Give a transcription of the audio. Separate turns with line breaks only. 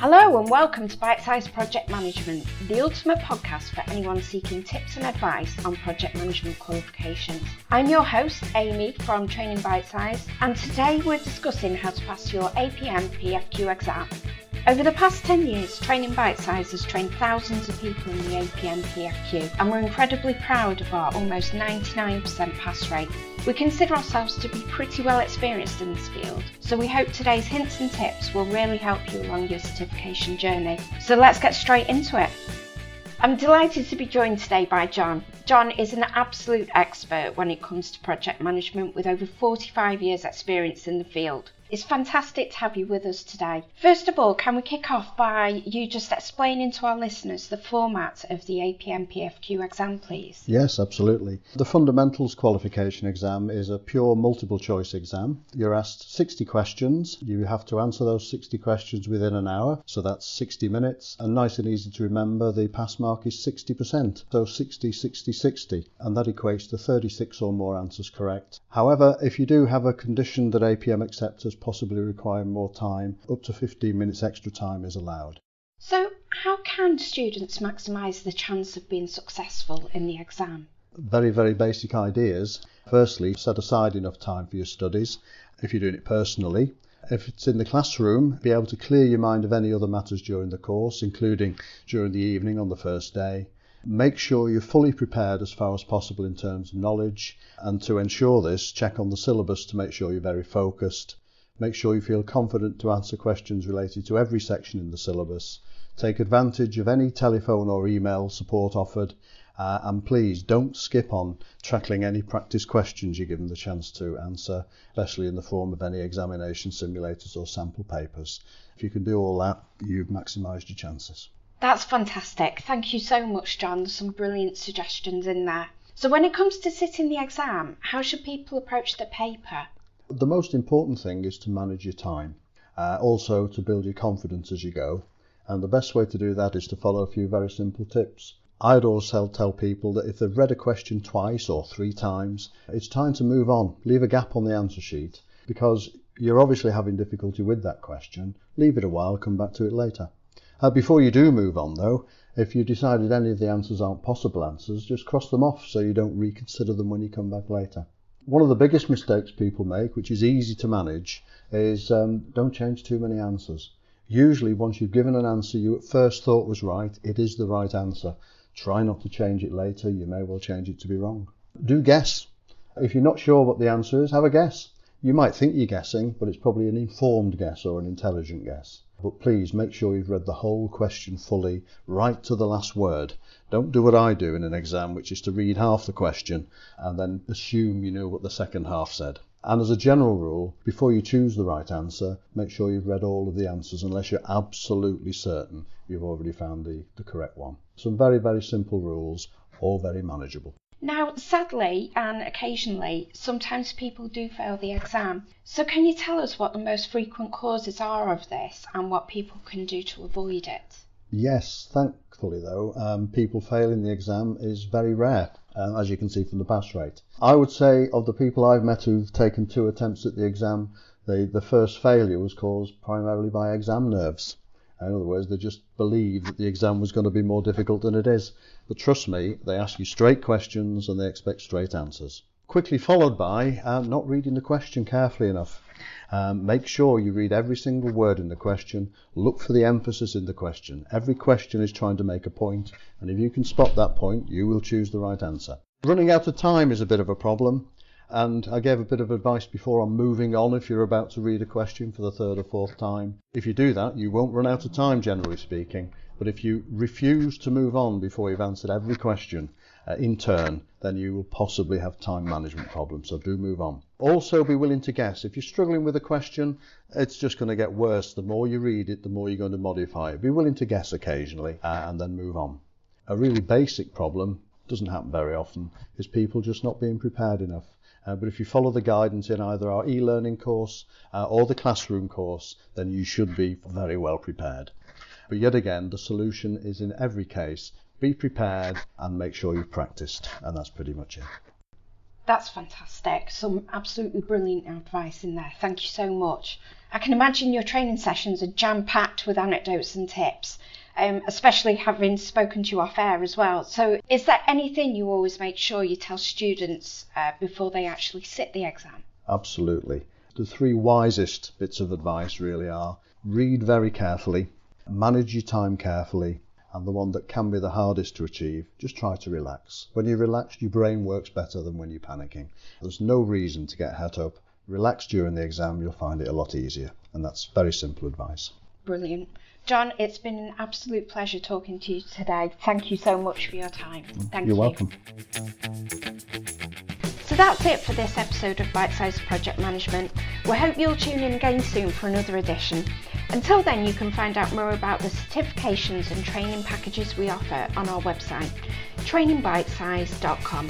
Hello and welcome to Bite Size Project Management, the ultimate podcast for anyone seeking tips and advice on project management qualifications. I'm your host, Amy from Training Bite Size, and today we're discussing how to pass your APM PFQ exam. Over the past 10 years, Training Bite Size has trained thousands of people in the APM PFQ, and we're incredibly proud of our almost 99% pass rate. We consider ourselves to be pretty well experienced in this field, so we hope today's hints and tips will really help you along your certification journey. So let's get straight into it. I'm delighted to be joined today by John. John is an absolute expert when it comes to project management with over 45 years' experience in the field. It's fantastic to have you with us today. First of all, can we kick off by you just explaining to our listeners the format of the APM PFQ exam, please?
Yes, absolutely. The Fundamentals Qualification exam is a pure multiple choice exam. You're asked 60 questions. You have to answer those 60 questions within an hour, so that's 60 minutes. And nice and easy to remember, the pass mark is 60%, so 60, 60, 60, and that equates to 36 or more answers correct. However, if you do have a condition that APM accepts as possibly require more time, up to 15 minutes extra time is allowed.
So, how can students maximise the chance of being successful in the exam?
Very, very basic ideas. Firstly, set aside enough time for your studies if you're doing it personally. If it's in the classroom, be able to clear your mind of any other matters during the course, including during the evening on the first day. Make sure you're fully prepared as far as possible in terms of knowledge, and to ensure this, check on the syllabus to make sure you're very focused Make sure you feel confident to answer questions related to every section in the syllabus. Take advantage of any telephone or email support offered. Uh, and please don't skip on tackling any practice questions you're given the chance to answer, especially in the form of any examination simulators or sample papers. If you can do all that, you've maximised your chances.
That's fantastic. Thank you so much, John. Some brilliant suggestions in there. So, when it comes to sitting the exam, how should people approach the paper?
The most important thing is to manage your time, uh, also to build your confidence as you go. And the best way to do that is to follow a few very simple tips. I'd always tell people that if they've read a question twice or three times, it's time to move on. Leave a gap on the answer sheet because you're obviously having difficulty with that question. Leave it a while, come back to it later. Uh, before you do move on, though, if you decided any of the answers aren't possible answers, just cross them off so you don't reconsider them when you come back later one of the biggest mistakes people make, which is easy to manage, is um, don't change too many answers. Usually, once you've given an answer you at first thought was right, it is the right answer. Try not to change it later, you may well change it to be wrong. Do guess. If you're not sure what the answer is, have a guess. You might think you're guessing, but it's probably an informed guess or an intelligent guess. But please make sure you've read the whole question fully, right to the last word, don't do what I do in an exam, which is to read half the question and then assume you know what the second half said. And as a general rule, before you choose the right answer, make sure you've read all of the answers unless you're absolutely certain you've already found the, the correct one. Some very, very simple rules, all very manageable.
Now, sadly and occasionally, sometimes people do fail the exam. So, can you tell us what the most frequent causes are of this and what people can do to avoid it?
Yes, thankfully though, um, people failing the exam is very rare, um, as you can see from the pass rate. I would say of the people I've met who've taken two attempts at the exam, the, the first failure was caused primarily by exam nerves. In other words, they just believe that the exam was going to be more difficult than it is. But trust me, they ask you straight questions and they expect straight answers. Quickly followed by um, not reading the question carefully enough. Um, make sure you read every single word in the question. Look for the emphasis in the question. Every question is trying to make a point, and if you can spot that point, you will choose the right answer. Running out of time is a bit of a problem, and I gave a bit of advice before on moving on if you're about to read a question for the third or fourth time. If you do that, you won't run out of time, generally speaking. But if you refuse to move on before you've answered every question, uh, in turn, then you will possibly have time management problems. So do move on. Also, be willing to guess. If you're struggling with a question, it's just going to get worse. The more you read it, the more you're going to modify it. Be willing to guess occasionally uh, and then move on. A really basic problem, doesn't happen very often, is people just not being prepared enough. Uh, but if you follow the guidance in either our e-learning course uh, or the classroom course, then you should be very well prepared. But yet again, the solution is in every case be prepared and make sure you've practiced. And that's pretty much it.
That's fantastic. Some absolutely brilliant advice in there. Thank you so much. I can imagine your training sessions are jam packed with anecdotes and tips, um, especially having spoken to you off air as well. So, is there anything you always make sure you tell students uh, before they actually sit the exam?
Absolutely. The three wisest bits of advice really are read very carefully, manage your time carefully, and the one that can be the hardest to achieve, just try to relax. When you're relaxed, your brain works better than when you're panicking. There's no reason to get het up. Relax during the exam, you'll find it a lot easier. And that's very simple advice.
Brilliant. John, it's been an absolute pleasure talking to you today. Thank you so much for your time. Mm, Thank
You're
you.
welcome.
So that's it for this episode of Bite Size Project Management. We hope you'll tune in again soon for another edition. Until then, you can find out more about the certifications and training packages we offer on our website, trainingbitesize.com.